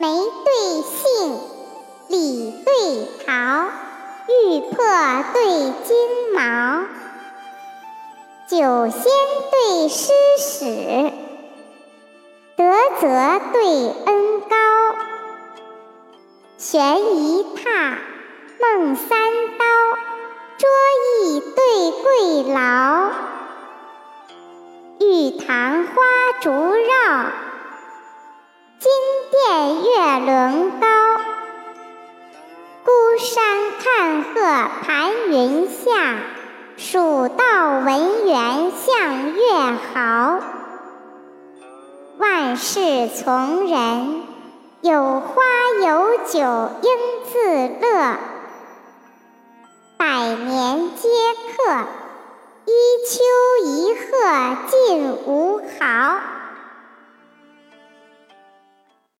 梅对杏，李对桃，玉珀对金毛，酒仙对诗史，德泽对恩高，悬疑榻，梦三刀，桌椅对桂劳，玉堂花烛绕。月轮高，孤山看鹤盘云下，蜀道闻猿向月豪。万事从人，有花有酒应自乐。百年皆客，一秋一鹤尽无好。